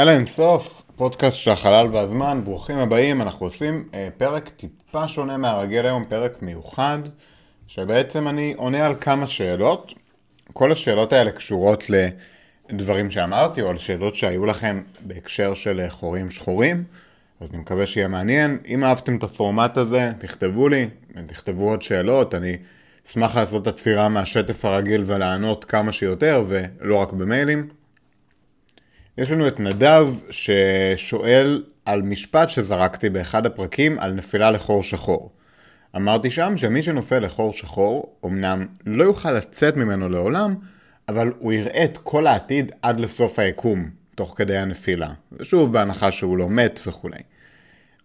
אלה אינסוף, פודקאסט של החלל והזמן, ברוכים הבאים, אנחנו עושים אה, פרק טיפה שונה מהרגיל היום, פרק מיוחד, שבעצם אני עונה על כמה שאלות. כל השאלות האלה קשורות לדברים שאמרתי, או על שאלות שהיו לכם בהקשר של אה, חורים שחורים, אז אני מקווה שיהיה מעניין. אם אהבתם את הפורמט הזה, תכתבו לי, תכתבו עוד שאלות, אני אשמח לעשות עצירה מהשטף הרגיל ולענות כמה שיותר, ולא רק במיילים. יש לנו את נדב ששואל על משפט שזרקתי באחד הפרקים על נפילה לחור שחור. אמרתי שם שמי שנופל לחור שחור, אמנם לא יוכל לצאת ממנו לעולם, אבל הוא יראה את כל העתיד עד לסוף היקום, תוך כדי הנפילה. ושוב, בהנחה שהוא לא מת וכולי.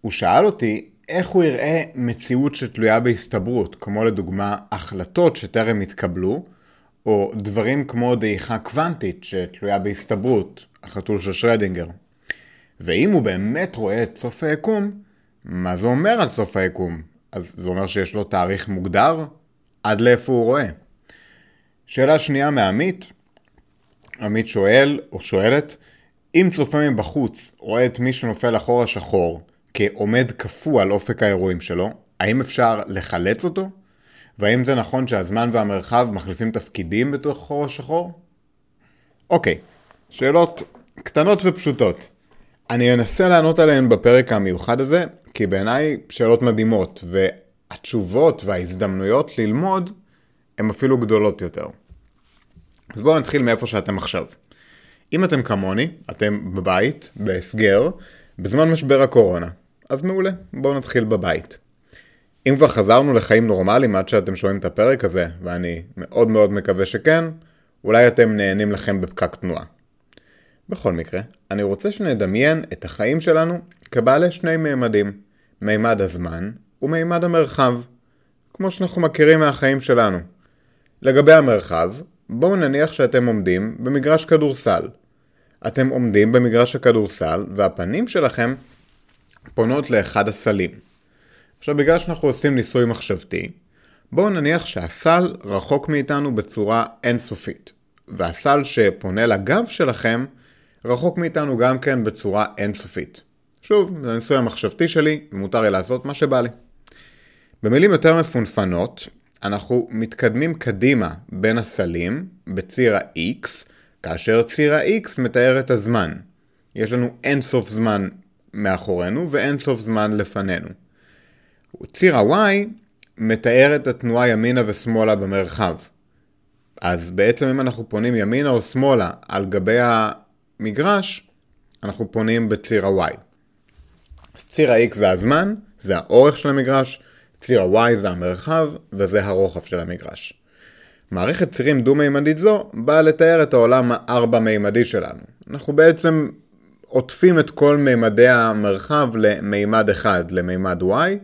הוא שאל אותי איך הוא יראה מציאות שתלויה בהסתברות, כמו לדוגמה החלטות שטרם התקבלו, או דברים כמו דעיכה קוונטית שתלויה בהסתברות, החתול של שרדינגר. ואם הוא באמת רואה את סוף היקום, מה זה אומר על סוף היקום? אז זה אומר שיש לו תאריך מוגדר? עד לאיפה הוא רואה? שאלה שנייה מעמית, עמית שואל או שואלת, אם צופה מבחוץ רואה את מי שנופל אחורה שחור כעומד קפוא על אופק האירועים שלו, האם אפשר לחלץ אותו? והאם זה נכון שהזמן והמרחב מחליפים תפקידים בתוך החור השחור? אוקיי, שאלות קטנות ופשוטות. אני אנסה לענות עליהן בפרק המיוחד הזה, כי בעיניי שאלות מדהימות, והתשובות וההזדמנויות ללמוד הן אפילו גדולות יותר. אז בואו נתחיל מאיפה שאתם עכשיו. אם אתם כמוני, אתם בבית, בהסגר, בזמן משבר הקורונה. אז מעולה, בואו נתחיל בבית. אם כבר חזרנו לחיים נורמליים עד שאתם שומעים את הפרק הזה, ואני מאוד מאוד מקווה שכן, אולי אתם נהנים לכם בפקק תנועה. בכל מקרה, אני רוצה שנדמיין את החיים שלנו כבעלי שני מימדים, מימד הזמן ומימד המרחב, כמו שאנחנו מכירים מהחיים שלנו. לגבי המרחב, בואו נניח שאתם עומדים במגרש כדורסל. אתם עומדים במגרש הכדורסל והפנים שלכם פונות לאחד הסלים. עכשיו בגלל שאנחנו עושים ניסוי מחשבתי, בואו נניח שהסל רחוק מאיתנו בצורה אינסופית, והסל שפונה לגב שלכם רחוק מאיתנו גם כן בצורה אינסופית. שוב, זה הניסוי המחשבתי שלי, ומותר לי לעשות מה שבא לי. במילים יותר מפונפנות, אנחנו מתקדמים קדימה בין הסלים בציר ה-X, כאשר ציר ה-X מתאר את הזמן. יש לנו אינסוף זמן מאחורינו ואינסוף זמן לפנינו. ציר ה-Y מתאר את התנועה ימינה ושמאלה במרחב. אז בעצם אם אנחנו פונים ימינה או שמאלה על גבי המגרש, אנחנו פונים בציר ה-Y. ציר ה-X זה הזמן, זה האורך של המגרש, ציר ה-Y זה המרחב, וזה הרוחב של המגרש. מערכת צירים דו-מימדית זו באה לתאר את העולם הארבע-מימדי שלנו. אנחנו בעצם עוטפים את כל מימדי המרחב למימד אחד, למימד Y,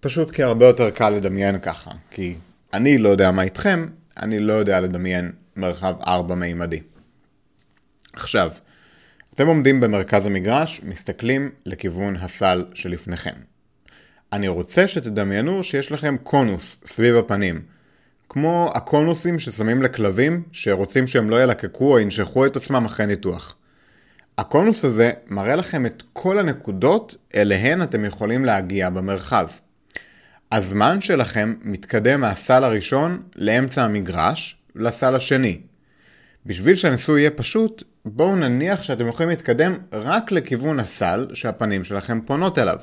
פשוט כי הרבה יותר קל לדמיין ככה. כי אני לא יודע מה איתכם, אני לא יודע לדמיין מרחב ארבע-מימדי. עכשיו, אתם עומדים במרכז המגרש, מסתכלים לכיוון הסל שלפניכם. אני רוצה שתדמיינו שיש לכם קונוס סביב הפנים, כמו הקונוסים ששמים לכלבים שרוצים שהם לא ילקקו או ינשכו את עצמם אחרי ניתוח. הקונוס הזה מראה לכם את כל הנקודות אליהן אתם יכולים להגיע במרחב. הזמן שלכם מתקדם מהסל הראשון לאמצע המגרש לסל השני. בשביל שהניסוי יהיה פשוט, בואו נניח שאתם יכולים להתקדם רק לכיוון הסל שהפנים שלכם פונות אליו.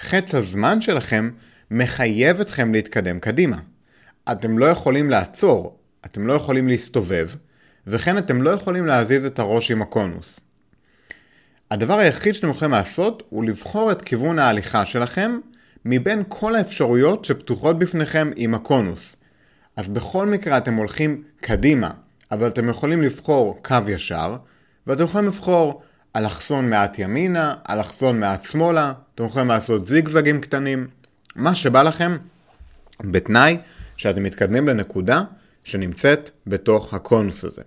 חץ הזמן שלכם מחייב אתכם להתקדם קדימה. אתם לא יכולים לעצור, אתם לא יכולים להסתובב, וכן אתם לא יכולים להזיז את הראש עם הקונוס. הדבר היחיד שאתם יכולים לעשות הוא לבחור את כיוון ההליכה שלכם מבין כל האפשרויות שפתוחות בפניכם עם הקונוס. אז בכל מקרה אתם הולכים קדימה, אבל אתם יכולים לבחור קו ישר, ואתם יכולים לבחור אלכסון מעט ימינה, אלכסון מעט שמאלה, אתם יכולים לעשות זיגזגים קטנים, מה שבא לכם, בתנאי שאתם מתקדמים לנקודה שנמצאת בתוך הקונוס הזה.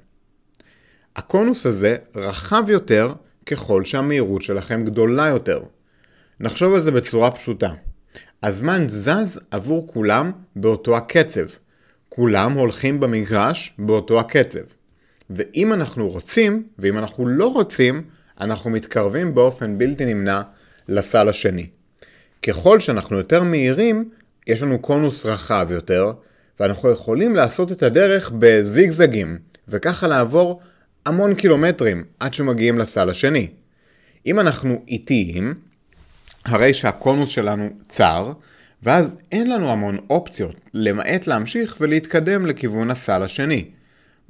הקונוס הזה רחב יותר ככל שהמהירות שלכם גדולה יותר. נחשוב על זה בצורה פשוטה. הזמן זז עבור כולם באותו הקצב. כולם הולכים במגרש באותו הקצב. ואם אנחנו רוצים, ואם אנחנו לא רוצים, אנחנו מתקרבים באופן בלתי נמנע לסל השני. ככל שאנחנו יותר מהירים, יש לנו קונוס רחב יותר, ואנחנו יכולים לעשות את הדרך בזיגזגים, וככה לעבור המון קילומטרים עד שמגיעים לסל השני. אם אנחנו איטיים, הרי שהקונוס שלנו צר, ואז אין לנו המון אופציות, למעט להמשיך ולהתקדם לכיוון הסל השני.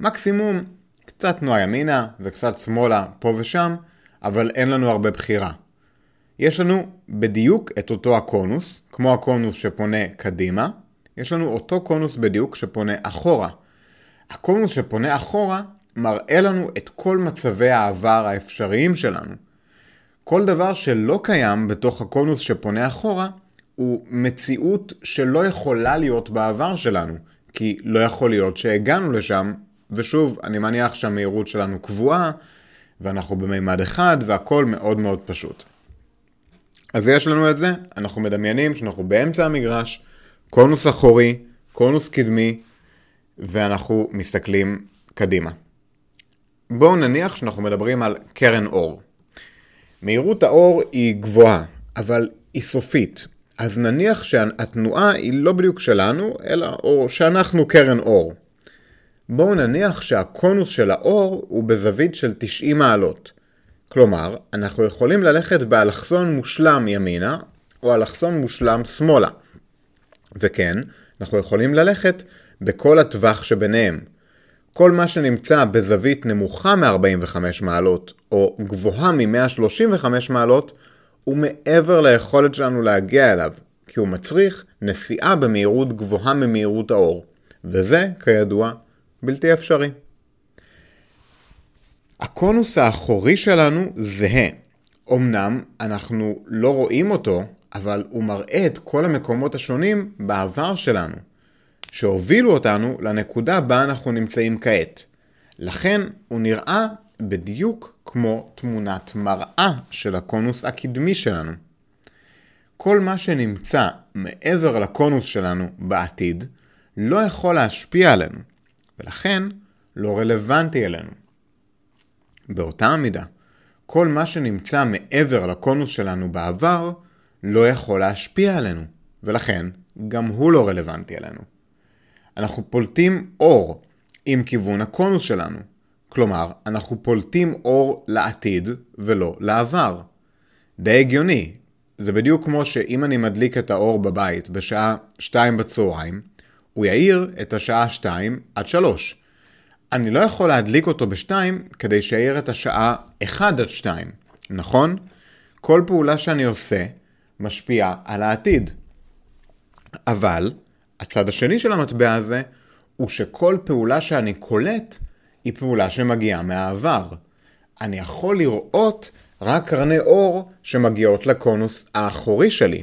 מקסימום קצת תנועה ימינה וקצת שמאלה פה ושם, אבל אין לנו הרבה בחירה. יש לנו בדיוק את אותו הקונוס, כמו הקונוס שפונה קדימה, יש לנו אותו קונוס בדיוק שפונה אחורה. הקונוס שפונה אחורה מראה לנו את כל מצבי העבר האפשריים שלנו. כל דבר שלא קיים בתוך הקונוס שפונה אחורה, הוא מציאות שלא יכולה להיות בעבר שלנו, כי לא יכול להיות שהגענו לשם, ושוב, אני מניח שהמהירות שלנו קבועה, ואנחנו במימד אחד, והכל מאוד מאוד פשוט. אז יש לנו את זה, אנחנו מדמיינים שאנחנו באמצע המגרש, קונוס אחורי, קונוס קדמי, ואנחנו מסתכלים קדימה. בואו נניח שאנחנו מדברים על קרן אור. מהירות האור היא גבוהה, אבל היא סופית. אז נניח שהתנועה היא לא בדיוק שלנו, אלא או שאנחנו קרן אור. בואו נניח שהקונוס של האור הוא בזווית של 90 מעלות. כלומר, אנחנו יכולים ללכת באלכסון מושלם ימינה, או אלכסון מושלם שמאלה. וכן, אנחנו יכולים ללכת בכל הטווח שביניהם. כל מה שנמצא בזווית נמוכה מ-45 מעלות, או גבוהה מ-135 מעלות, הוא מעבר ליכולת שלנו להגיע אליו, כי הוא מצריך נסיעה במהירות גבוהה ממהירות האור, וזה, כידוע, בלתי אפשרי. הקונוס האחורי שלנו זהה. אמנם אנחנו לא רואים אותו, אבל הוא מראה את כל המקומות השונים בעבר שלנו, שהובילו אותנו לנקודה בה אנחנו נמצאים כעת. לכן הוא נראה בדיוק כמו תמונת מראה של הקונוס הקדמי שלנו. כל מה שנמצא מעבר לקונוס שלנו בעתיד לא יכול להשפיע עלינו, ולכן לא רלוונטי אלינו. באותה מידה, כל מה שנמצא מעבר לקונוס שלנו בעבר לא יכול להשפיע עלינו, ולכן גם הוא לא רלוונטי אלינו. אנחנו פולטים אור עם כיוון הקונוס שלנו, כלומר, אנחנו פולטים אור לעתיד ולא לעבר. די הגיוני. זה בדיוק כמו שאם אני מדליק את האור בבית בשעה 2 בצהריים, הוא יאיר את השעה 2 עד 3. אני לא יכול להדליק אותו ב-2 כדי שיאיר את השעה 1 עד 2, נכון? כל פעולה שאני עושה משפיעה על העתיד. אבל, הצד השני של המטבע הזה, הוא שכל פעולה שאני קולט היא פעולה שמגיעה מהעבר. אני יכול לראות רק קרני אור שמגיעות לקונוס האחורי שלי.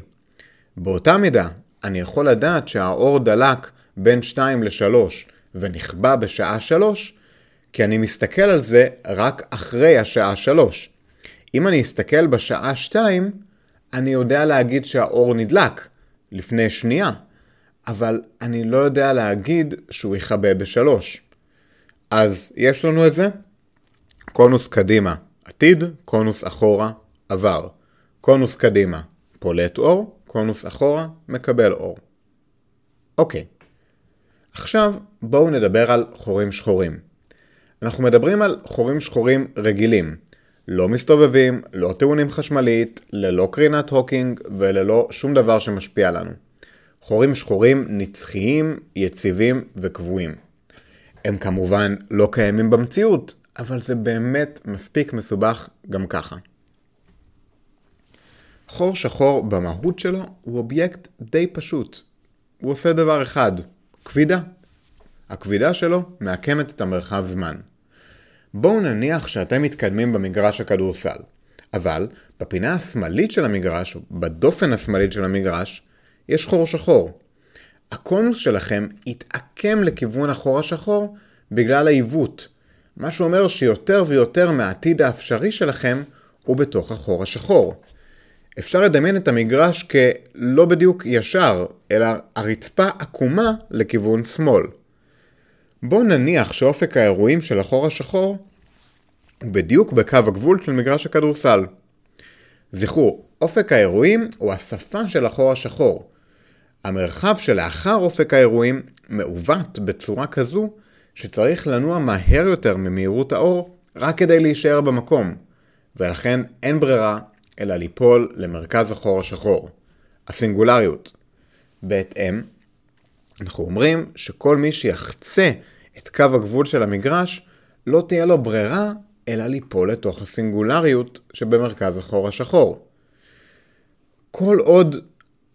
באותה מידה, אני יכול לדעת שהאור דלק בין 2 ל-3 ונכבה בשעה 3, כי אני מסתכל על זה רק אחרי השעה 3. אם אני אסתכל בשעה 2, אני יודע להגיד שהאור נדלק לפני שנייה, אבל אני לא יודע להגיד שהוא יכבה בשלוש. אז יש לנו את זה. קונוס קדימה, עתיד, קונוס אחורה, עבר. קונוס קדימה, פולט אור, קונוס אחורה, מקבל אור. אוקיי. עכשיו בואו נדבר על חורים שחורים. אנחנו מדברים על חורים שחורים רגילים. לא מסתובבים, לא טעונים חשמלית, ללא קרינת הוקינג וללא שום דבר שמשפיע לנו. חורים שחורים נצחיים, יציבים וקבועים. הם כמובן לא קיימים במציאות, אבל זה באמת מספיק מסובך גם ככה. חור שחור במהות שלו הוא אובייקט די פשוט. הוא עושה דבר אחד, כבידה. הכבידה שלו מעקמת את המרחב זמן. בואו נניח שאתם מתקדמים במגרש הכדורסל, אבל בפינה השמאלית של המגרש, או בדופן השמאלית של המגרש, יש חור שחור. הקונוס שלכם יתעקם לכיוון החור השחור בגלל העיוות, מה שאומר שיותר ויותר מהעתיד האפשרי שלכם הוא בתוך החור השחור. אפשר לדמיין את המגרש כלא בדיוק ישר, אלא הרצפה עקומה לכיוון שמאל. בואו נניח שאופק האירועים של החור השחור בדיוק בקו הגבול של מגרש הכדורסל. זכרו, אופק האירועים הוא השפה של החור השחור. המרחב שלאחר אופק האירועים מעוות בצורה כזו שצריך לנוע מהר יותר ממהירות האור רק כדי להישאר במקום, ולכן אין ברירה אלא ליפול למרכז החור השחור, הסינגולריות. בהתאם, אנחנו אומרים שכל מי שיחצה את קו הגבול של המגרש, לא תהיה לו ברירה אלא ליפול לתוך הסינגולריות שבמרכז החור השחור. כל עוד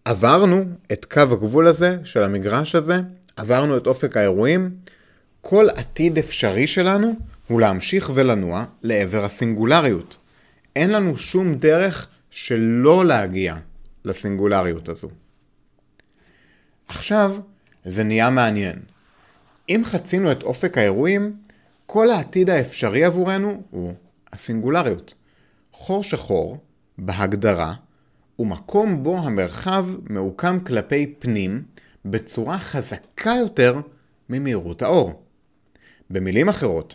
עברנו את קו הגבול הזה של המגרש הזה, עברנו את אופק האירועים, כל עתיד אפשרי שלנו הוא להמשיך ולנוע לעבר הסינגולריות. אין לנו שום דרך שלא להגיע לסינגולריות הזו. עכשיו, זה נהיה מעניין. אם חצינו את אופק האירועים, כל העתיד האפשרי עבורנו הוא הסינגולריות. חור שחור, בהגדרה, הוא מקום בו המרחב מעוקם כלפי פנים בצורה חזקה יותר ממהירות האור. במילים אחרות,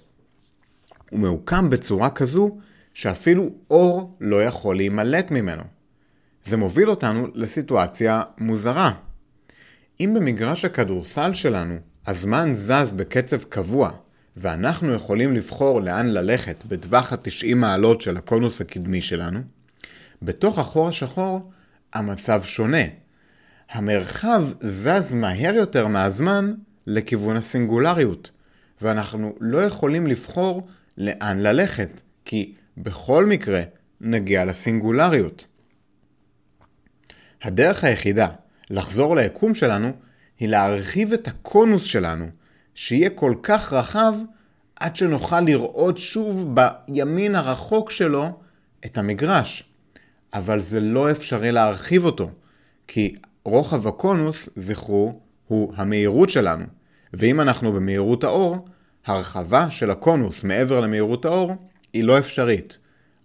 הוא מעוקם בצורה כזו שאפילו אור לא יכול להימלט ממנו. זה מוביל אותנו לסיטואציה מוזרה. אם במגרש הכדורסל שלנו הזמן זז בקצב קבוע, ואנחנו יכולים לבחור לאן ללכת בטווח ה-90 מעלות של הקונוס הקדמי שלנו, בתוך החור השחור המצב שונה. המרחב זז מהר יותר מהזמן לכיוון הסינגולריות, ואנחנו לא יכולים לבחור לאן ללכת, כי בכל מקרה נגיע לסינגולריות. הדרך היחידה לחזור ליקום שלנו היא להרחיב את הקונוס שלנו, שיהיה כל כך רחב עד שנוכל לראות שוב בימין הרחוק שלו את המגרש. אבל זה לא אפשרי להרחיב אותו, כי רוחב הקונוס, זכרו, הוא המהירות שלנו. ואם אנחנו במהירות האור, הרחבה של הקונוס מעבר למהירות האור היא לא אפשרית.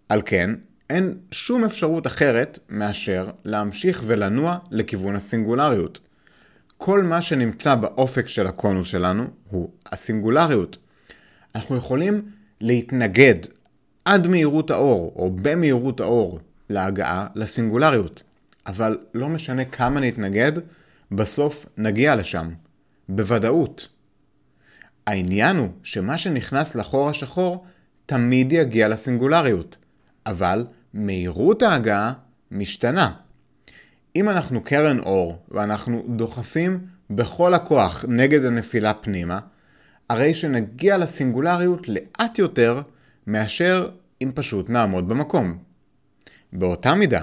על כן, אין שום אפשרות אחרת מאשר להמשיך ולנוע לכיוון הסינגולריות. כל מה שנמצא באופק של הקונוס שלנו הוא הסינגולריות. אנחנו יכולים להתנגד עד מהירות האור, או במהירות האור, להגעה לסינגולריות. אבל לא משנה כמה נתנגד, בסוף נגיע לשם. בוודאות. העניין הוא שמה שנכנס לחור השחור תמיד יגיע לסינגולריות, אבל מהירות ההגעה משתנה. אם אנחנו קרן אור ואנחנו דוחפים בכל הכוח נגד הנפילה פנימה, הרי שנגיע לסינגולריות לאט יותר מאשר אם פשוט נעמוד במקום. באותה מידה,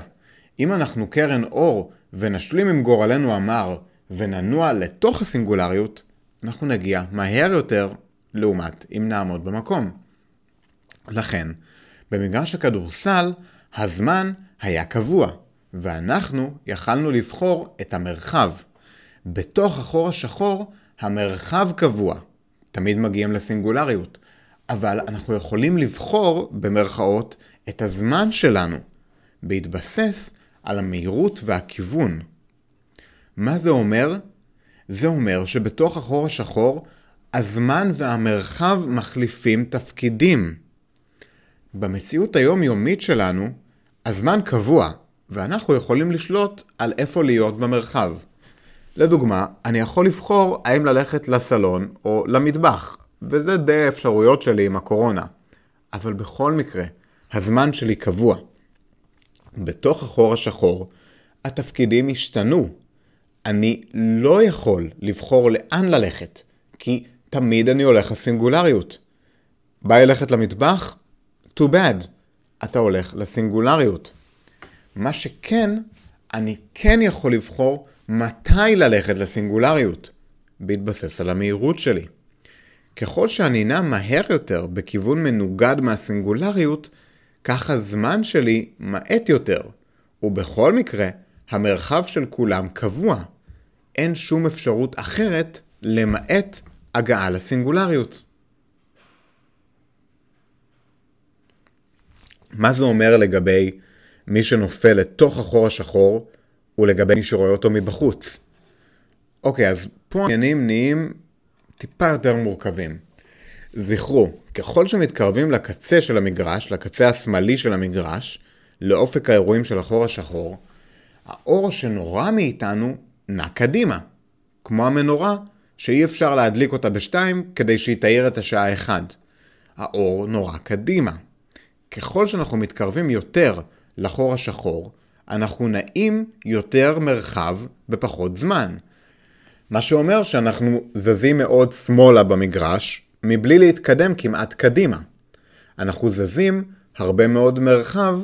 אם אנחנו קרן אור ונשלים עם גורלנו המר וננוע לתוך הסינגולריות, אנחנו נגיע מהר יותר לעומת אם נעמוד במקום. לכן, במגרש הכדורסל, הזמן היה קבוע, ואנחנו יכלנו לבחור את המרחב. בתוך החור השחור, המרחב קבוע. תמיד מגיעים לסינגולריות. אבל אנחנו יכולים לבחור, במרכאות, את הזמן שלנו, בהתבסס על המהירות והכיוון. מה זה אומר? זה אומר שבתוך החור השחור, הזמן והמרחב מחליפים תפקידים. במציאות היומיומית שלנו, הזמן קבוע, ואנחנו יכולים לשלוט על איפה להיות במרחב. לדוגמה, אני יכול לבחור האם ללכת לסלון או למטבח, וזה די האפשרויות שלי עם הקורונה. אבל בכל מקרה, הזמן שלי קבוע. בתוך החור השחור, התפקידים השתנו. אני לא יכול לבחור לאן ללכת, כי תמיד אני הולך לסינגולריות. בא ללכת למטבח? too bad. אתה הולך לסינגולריות. מה שכן, אני כן יכול לבחור מתי ללכת לסינגולריות, בהתבסס על המהירות שלי. ככל שאני נע מהר יותר בכיוון מנוגד מהסינגולריות, כך הזמן שלי מאט יותר, ובכל מקרה, המרחב של כולם קבוע. אין שום אפשרות אחרת למעט הגעה לסינגולריות. מה זה אומר לגבי מי שנופל לתוך החור השחור ולגבי מי שרואה אותו מבחוץ? אוקיי, אז פה העניינים נהיים טיפה יותר מורכבים. זכרו, ככל שמתקרבים לקצה של המגרש, לקצה השמאלי של המגרש, לאופק האירועים של החור השחור, האור שנורא מאיתנו נע קדימה, כמו המנורה שאי אפשר להדליק אותה בשתיים כדי שהיא תאיר את השעה אחד. האור נורא קדימה. ככל שאנחנו מתקרבים יותר לחור השחור, אנחנו נעים יותר מרחב בפחות זמן. מה שאומר שאנחנו זזים מאוד שמאלה במגרש, מבלי להתקדם כמעט קדימה. אנחנו זזים הרבה מאוד מרחב,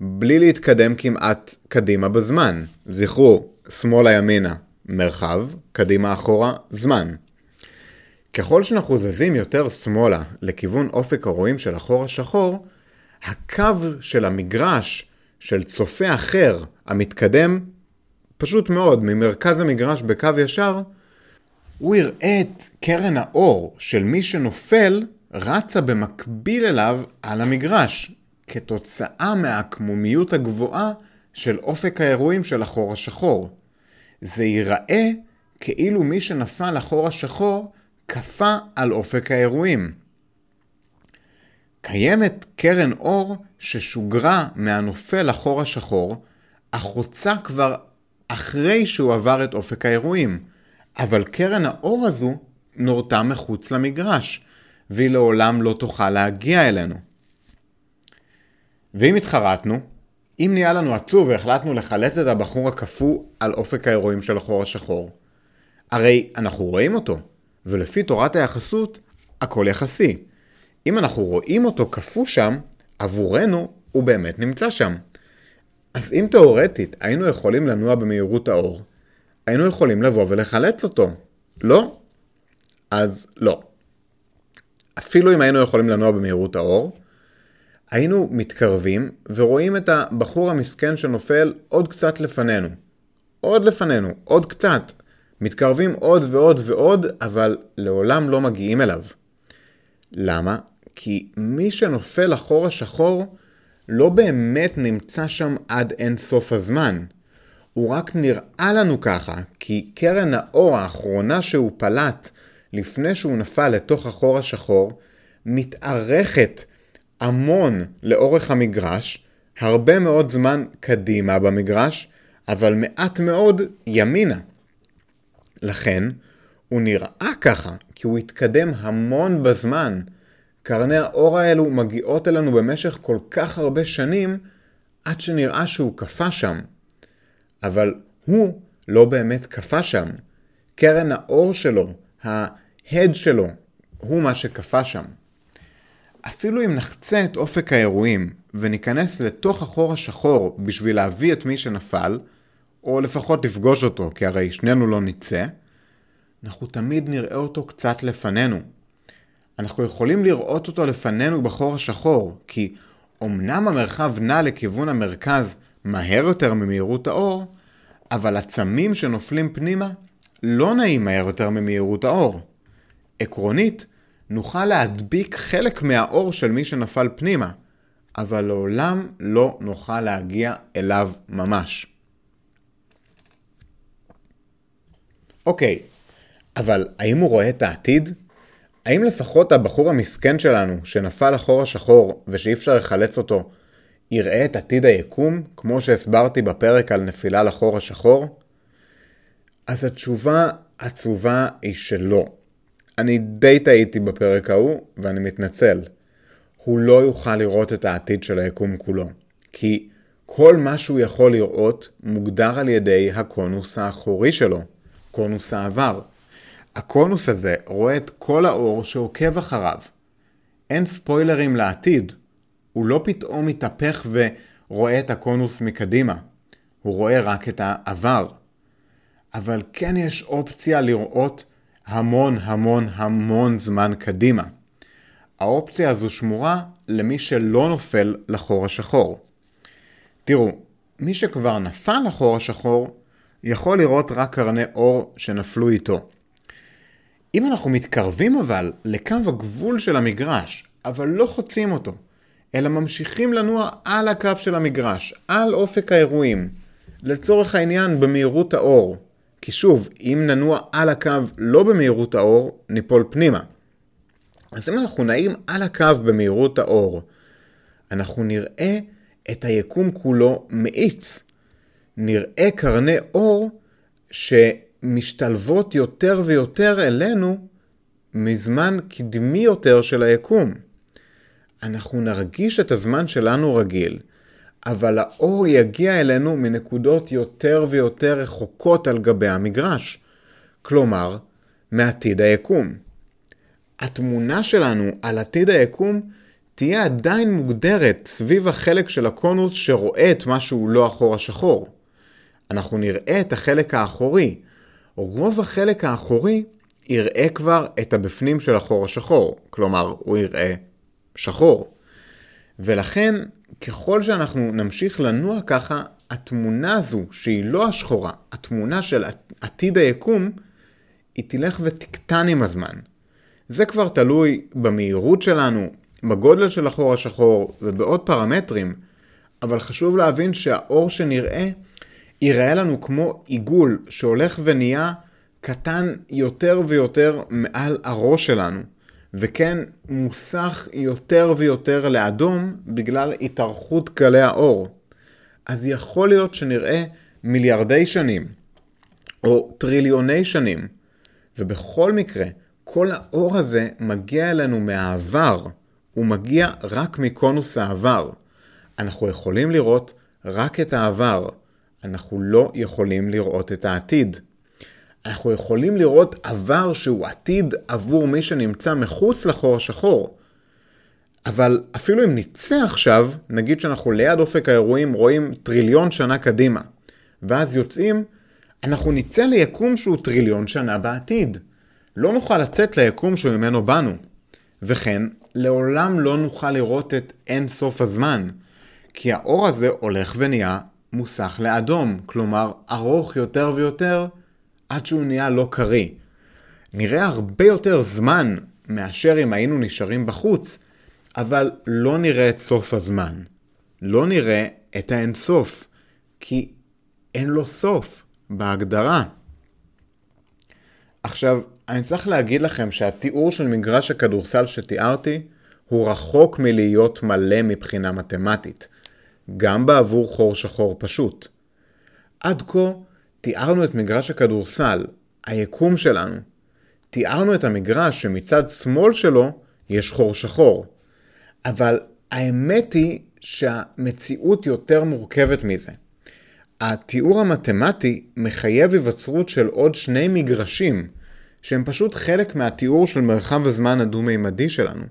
בלי להתקדם כמעט קדימה בזמן. זכרו, שמאלה ימינה, מרחב, קדימה אחורה, זמן. ככל שאנחנו זזים יותר שמאלה לכיוון אופק הרואים של החור השחור, הקו של המגרש של צופה אחר המתקדם פשוט מאוד ממרכז המגרש בקו ישר, הוא יראה את קרן האור של מי שנופל רצה במקביל אליו על המגרש, כתוצאה מהעקמומיות הגבוהה של אופק האירועים של החור השחור. זה ייראה כאילו מי שנפל לחור השחור כפה על אופק האירועים. קיימת קרן אור ששוגרה מהנופל לחור השחור, החוצה כבר אחרי שהוא עבר את אופק האירועים. אבל קרן האור הזו נורתה מחוץ למגרש, והיא לעולם לא תוכל להגיע אלינו. ואם התחרטנו, אם נהיה לנו עצוב והחלטנו לחלץ את הבחור הקפוא על אופק האירועים של החור השחור, הרי אנחנו רואים אותו, ולפי תורת היחסות, הכל יחסי. אם אנחנו רואים אותו קפוא שם, עבורנו הוא באמת נמצא שם. אז אם תאורטית היינו יכולים לנוע במהירות האור, היינו יכולים לבוא ולחלץ אותו. לא? אז לא. אפילו אם היינו יכולים לנוע במהירות האור, היינו מתקרבים ורואים את הבחור המסכן שנופל עוד קצת לפנינו. עוד לפנינו, עוד קצת. מתקרבים עוד ועוד ועוד, אבל לעולם לא מגיעים אליו. למה? כי מי שנופל לחור השחור לא באמת נמצא שם עד אין סוף הזמן. הוא רק נראה לנו ככה, כי קרן האור האחרונה שהוא פלט לפני שהוא נפל לתוך החור השחור, מתארכת המון לאורך המגרש, הרבה מאוד זמן קדימה במגרש, אבל מעט מאוד ימינה. לכן, הוא נראה ככה, כי הוא התקדם המון בזמן. קרני האור האלו מגיעות אלינו במשך כל כך הרבה שנים, עד שנראה שהוא קפא שם. אבל הוא לא באמת קפא שם. קרן האור שלו, ההד שלו, הוא מה שקפא שם. אפילו אם נחצה את אופק האירועים וניכנס לתוך החור השחור בשביל להביא את מי שנפל, או לפחות לפגוש אותו, כי הרי שנינו לא נצא, אנחנו תמיד נראה אותו קצת לפנינו. אנחנו יכולים לראות אותו לפנינו בחור השחור, כי אמנם המרחב נע לכיוון המרכז מהר יותר ממהירות האור, אבל עצמים שנופלים פנימה לא נעים מהר יותר ממהירות האור. עקרונית, נוכל להדביק חלק מהאור של מי שנפל פנימה, אבל לעולם לא נוכל להגיע אליו ממש. אוקיי, אבל האם הוא רואה את העתיד? האם לפחות הבחור המסכן שלנו, שנפל לחור השחור ושאי אפשר לחלץ אותו, יראה את עתיד היקום, כמו שהסברתי בפרק על נפילה לחור השחור? אז התשובה עצובה היא שלא. אני די טעיתי בפרק ההוא, ואני מתנצל. הוא לא יוכל לראות את העתיד של היקום כולו, כי כל מה שהוא יכול לראות מוגדר על ידי הקונוס האחורי שלו, קונוס העבר. הקונוס הזה רואה את כל האור שעוקב אחריו. אין ספוילרים לעתיד, הוא לא פתאום מתהפך ורואה את הקונוס מקדימה, הוא רואה רק את העבר. אבל כן יש אופציה לראות המון המון המון זמן קדימה. האופציה הזו שמורה למי שלא נופל לחור השחור. תראו, מי שכבר נפל לחור השחור, יכול לראות רק קרני אור שנפלו איתו. אם אנחנו מתקרבים אבל לקו הגבול של המגרש, אבל לא חוצים אותו, אלא ממשיכים לנוע על הקו של המגרש, על אופק האירועים, לצורך העניין במהירות האור. כי שוב, אם ננוע על הקו לא במהירות האור, ניפול פנימה. אז אם אנחנו נעים על הקו במהירות האור, אנחנו נראה את היקום כולו מאיץ. נראה קרני אור שמשתלבות יותר ויותר אלינו מזמן קדמי יותר של היקום. אנחנו נרגיש את הזמן שלנו רגיל, אבל האור יגיע אלינו מנקודות יותר ויותר רחוקות על גבי המגרש. כלומר, מעתיד היקום. התמונה שלנו על עתיד היקום תהיה עדיין מוגדרת סביב החלק של הקונוס שרואה את מה שהוא לא החור השחור. אנחנו נראה את החלק האחורי. רוב החלק האחורי יראה כבר את הבפנים של החור השחור, כלומר הוא יראה שחור. ולכן, ככל שאנחנו נמשיך לנוע ככה, התמונה הזו, שהיא לא השחורה, התמונה של עתיד היקום, היא תלך ותקטן עם הזמן. זה כבר תלוי במהירות שלנו, בגודל של החור השחור ובעוד פרמטרים, אבל חשוב להבין שהאור שנראה ייראה לנו כמו עיגול שהולך ונהיה קטן יותר ויותר מעל הראש שלנו, וכן מוסך יותר ויותר לאדום בגלל התארכות גלי האור. אז יכול להיות שנראה מיליארדי שנים, או טריליוני שנים, ובכל מקרה, כל האור הזה מגיע אלינו מהעבר, הוא מגיע רק מקונוס העבר. אנחנו יכולים לראות רק את העבר, אנחנו לא יכולים לראות את העתיד. אנחנו יכולים לראות עבר שהוא עתיד עבור מי שנמצא מחוץ לחור השחור. אבל אפילו אם נצא עכשיו, נגיד שאנחנו ליד אופק האירועים רואים טריליון שנה קדימה, ואז יוצאים, אנחנו נצא ליקום שהוא טריליון שנה בעתיד. לא נוכל לצאת ליקום שממנו באנו. וכן, לעולם לא נוכל לראות את אין סוף הזמן, כי האור הזה הולך ונהיה מוסך לאדום, כלומר ארוך יותר ויותר עד שהוא נהיה לא קריא. נראה הרבה יותר זמן מאשר אם היינו נשארים בחוץ, אבל לא נראה את סוף הזמן. לא נראה את האינסוף, כי אין לו סוף בהגדרה. עכשיו, אני צריך להגיד לכם שהתיאור של מגרש הכדורסל שתיארתי הוא רחוק מלהיות מלא מבחינה מתמטית, גם בעבור חור שחור פשוט. עד כה תיארנו את מגרש הכדורסל, היקום שלנו. תיארנו את המגרש שמצד שמאל שלו יש חור שחור. אבל האמת היא שהמציאות יותר מורכבת מזה. התיאור המתמטי מחייב היווצרות של עוד שני מגרשים, שהם פשוט חלק מהתיאור של מרחב הזמן הדו-מימדי שלנו.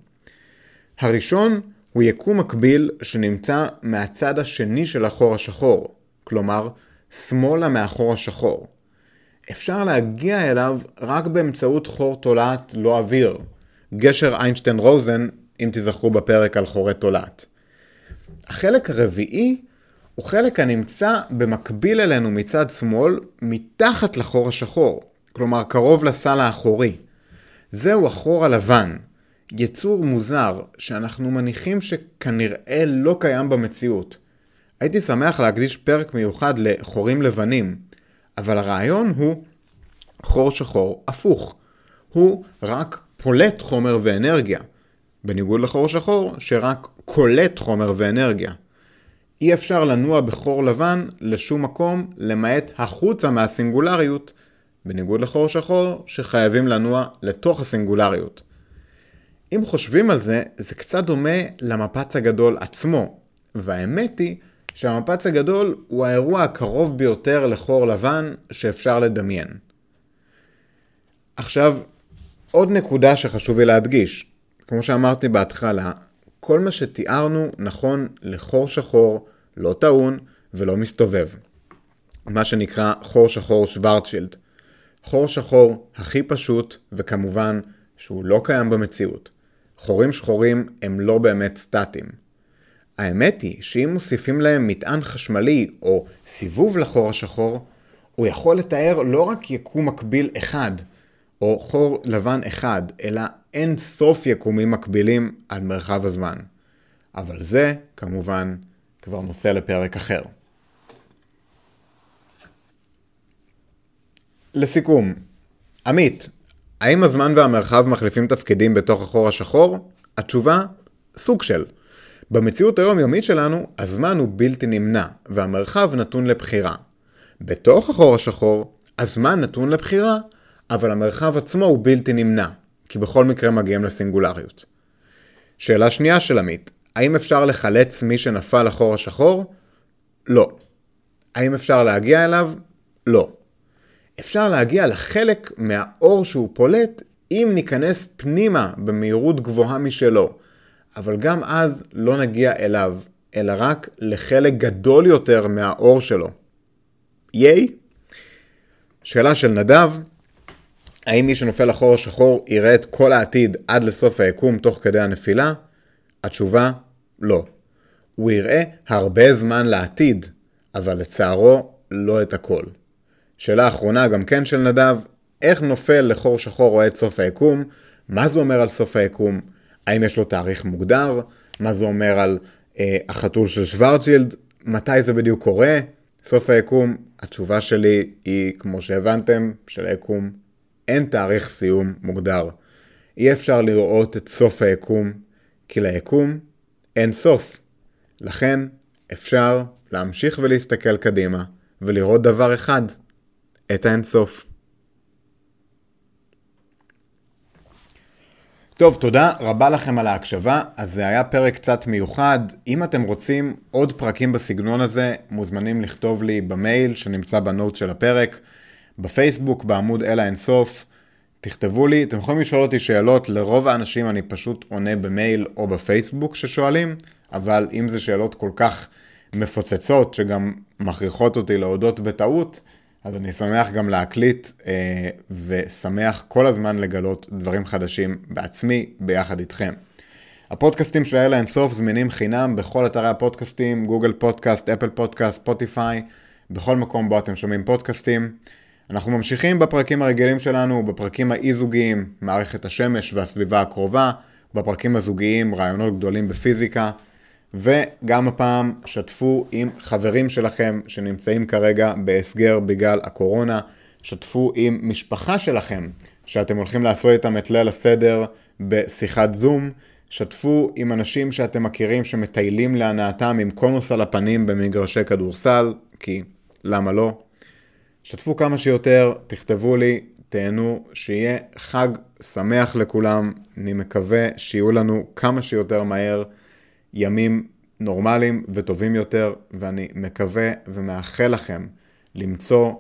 הראשון הוא יקום מקביל שנמצא מהצד השני של החור השחור, כלומר, שמאלה מהחור השחור. אפשר להגיע אליו רק באמצעות חור תולעת לא אוויר, גשר איינשטיין-רוזן, אם תזכרו בפרק על חורי תולעת. החלק הרביעי הוא חלק הנמצא במקביל אלינו מצד שמאל, מתחת לחור השחור, כלומר קרוב לסל האחורי. זהו החור הלבן, יצור מוזר שאנחנו מניחים שכנראה לא קיים במציאות. הייתי שמח להקדיש פרק מיוחד לחורים לבנים, אבל הרעיון הוא חור שחור הפוך. הוא רק פולט חומר ואנרגיה, בניגוד לחור שחור שרק קולט חומר ואנרגיה. אי אפשר לנוע בחור לבן לשום מקום למעט החוצה מהסינגולריות, בניגוד לחור שחור שחייבים לנוע לתוך הסינגולריות. אם חושבים על זה, זה קצת דומה למפץ הגדול עצמו, והאמת היא שהמפץ הגדול הוא האירוע הקרוב ביותר לחור לבן שאפשר לדמיין. עכשיו, עוד נקודה שחשוב לי להדגיש. כמו שאמרתי בהתחלה, כל מה שתיארנו נכון לחור שחור, לא טעון ולא מסתובב. מה שנקרא חור שחור שוורצ'ילד. חור שחור הכי פשוט, וכמובן שהוא לא קיים במציאות. חורים שחורים הם לא באמת סטטיים. האמת היא שאם מוסיפים להם מטען חשמלי או סיבוב לחור השחור, הוא יכול לתאר לא רק יקום מקביל אחד, או חור לבן אחד, אלא אין סוף יקומים מקבילים על מרחב הזמן. אבל זה, כמובן, כבר נושא לפרק אחר. לסיכום, עמית, האם הזמן והמרחב מחליפים תפקידים בתוך החור השחור? התשובה, סוג של. במציאות היומיומית שלנו, הזמן הוא בלתי נמנע, והמרחב נתון לבחירה. בתוך החור השחור, הזמן נתון לבחירה, אבל המרחב עצמו הוא בלתי נמנע, כי בכל מקרה מגיעים לסינגולריות. שאלה שנייה של עמית, האם אפשר לחלץ מי שנפל לחור השחור? לא. האם אפשר להגיע אליו? לא. אפשר להגיע לחלק מהאור שהוא פולט אם ניכנס פנימה במהירות גבוהה משלו, אבל גם אז לא נגיע אליו, אלא רק לחלק גדול יותר מהאור שלו. ייי? שאלה של נדב, האם מי שנופל לחור השחור יראה את כל העתיד עד לסוף היקום תוך כדי הנפילה? התשובה, לא. הוא יראה הרבה זמן לעתיד, אבל לצערו לא את הכל. שאלה אחרונה גם כן של נדב, איך נופל לחור שחור רואה את סוף היקום? מה זה אומר על סוף היקום? האם יש לו תאריך מוגדר? מה זה אומר על אה, החתול של שוורצ'ילד? מתי זה בדיוק קורה? סוף היקום, התשובה שלי היא, כמו שהבנתם, שליקום אין תאריך סיום מוגדר. אי אפשר לראות את סוף היקום, כי ליקום אין סוף. לכן אפשר להמשיך ולהסתכל קדימה ולראות דבר אחד, את האינסוף. טוב, תודה רבה לכם על ההקשבה. אז זה היה פרק קצת מיוחד. אם אתם רוצים עוד פרקים בסגנון הזה, מוזמנים לכתוב לי במייל שנמצא בנוט של הפרק, בפייסבוק, בעמוד אל האינסוף. תכתבו לי, אתם יכולים לשאול אותי שאלות, לרוב האנשים אני פשוט עונה במייל או בפייסבוק ששואלים, אבל אם זה שאלות כל כך מפוצצות שגם מכריחות אותי להודות בטעות, אז אני שמח גם להקליט אה, ושמח כל הזמן לגלות דברים חדשים בעצמי ביחד איתכם. הפודקאסטים של איילה אינסוף זמינים חינם בכל אתרי הפודקאסטים, גוגל פודקאסט, אפל פודקאסט, ספוטיפיי, בכל מקום בו אתם שומעים פודקאסטים. אנחנו ממשיכים בפרקים הרגילים שלנו, בפרקים האי-זוגיים, מערכת השמש והסביבה הקרובה, בפרקים הזוגיים, רעיונות גדולים בפיזיקה. וגם הפעם שתפו עם חברים שלכם שנמצאים כרגע בהסגר בגלל הקורונה, שתפו עם משפחה שלכם שאתם הולכים לעשות איתם את ליל הסדר בשיחת זום, שתפו עם אנשים שאתם מכירים שמטיילים להנאתם עם קונוס על הפנים במגרשי כדורסל, כי למה לא? שתפו כמה שיותר, תכתבו לי, תהנו, שיהיה חג שמח לכולם, אני מקווה שיהיו לנו כמה שיותר מהר. ימים נורמליים וטובים יותר, ואני מקווה ומאחל לכם למצוא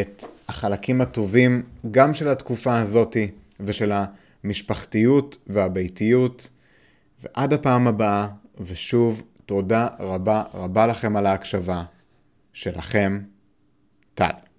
את החלקים הטובים גם של התקופה הזאתי ושל המשפחתיות והביתיות. ועד הפעם הבאה, ושוב, תודה רבה רבה לכם על ההקשבה. שלכם, טל.